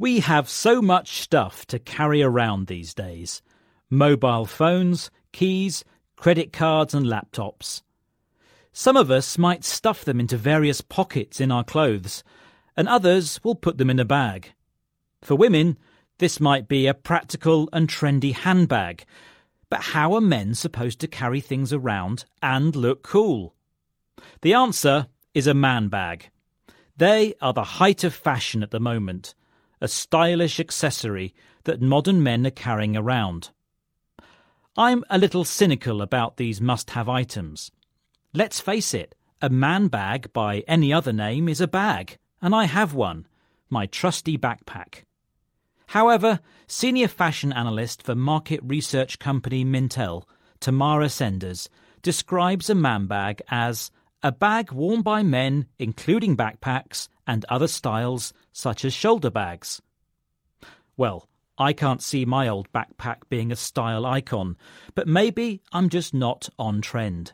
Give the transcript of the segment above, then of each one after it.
We have so much stuff to carry around these days mobile phones, keys, credit cards, and laptops. Some of us might stuff them into various pockets in our clothes, and others will put them in a bag. For women, this might be a practical and trendy handbag. But how are men supposed to carry things around and look cool? The answer is a man bag. They are the height of fashion at the moment a stylish accessory that modern men are carrying around. I'm a little cynical about these must have items. Let's face it, a man bag by any other name is a bag, and I have one, my trusty backpack. However, senior fashion analyst for market research company Mintel, Tamara Senders, describes a man bag as a bag worn by men, including backpacks and other styles such as shoulder bags. Well, I can't see my old backpack being a style icon, but maybe I'm just not on trend.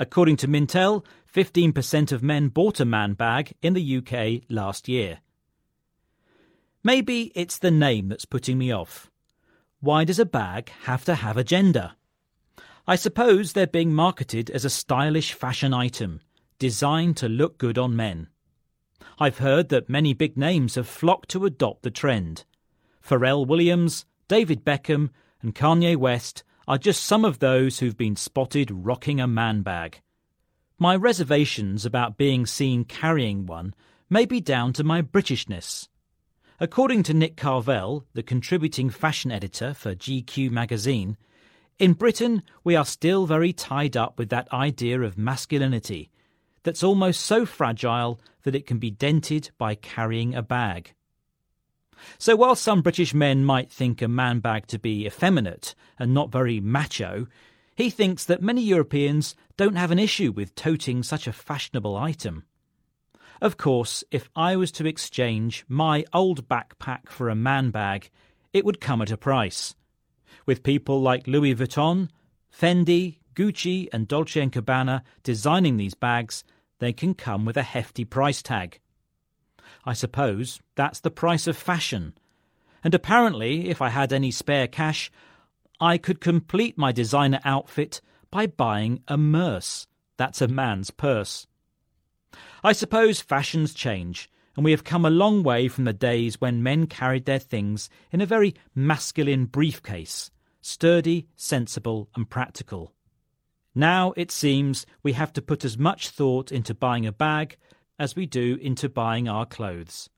According to Mintel, 15% of men bought a man bag in the UK last year. Maybe it's the name that's putting me off. Why does a bag have to have a gender? I suppose they're being marketed as a stylish fashion item, designed to look good on men. I've heard that many big names have flocked to adopt the trend. Pharrell Williams, David Beckham, and Kanye West are just some of those who've been spotted rocking a man bag. My reservations about being seen carrying one may be down to my Britishness. According to Nick Carvell, the contributing fashion editor for GQ magazine, in Britain we are still very tied up with that idea of masculinity that's almost so fragile that it can be dented by carrying a bag. So while some British men might think a man bag to be effeminate and not very macho, he thinks that many Europeans don't have an issue with toting such a fashionable item. Of course, if I was to exchange my old backpack for a man bag, it would come at a price. With people like Louis Vuitton, Fendi, Gucci, and Dolce & Gabbana designing these bags, they can come with a hefty price tag. I suppose that's the price of fashion. And apparently, if I had any spare cash, I could complete my designer outfit by buying a murse. That's a man's purse. I suppose fashions change, and we have come a long way from the days when men carried their things in a very masculine briefcase, sturdy, sensible, and practical. Now, it seems, we have to put as much thought into buying a bag as we do into buying our clothes.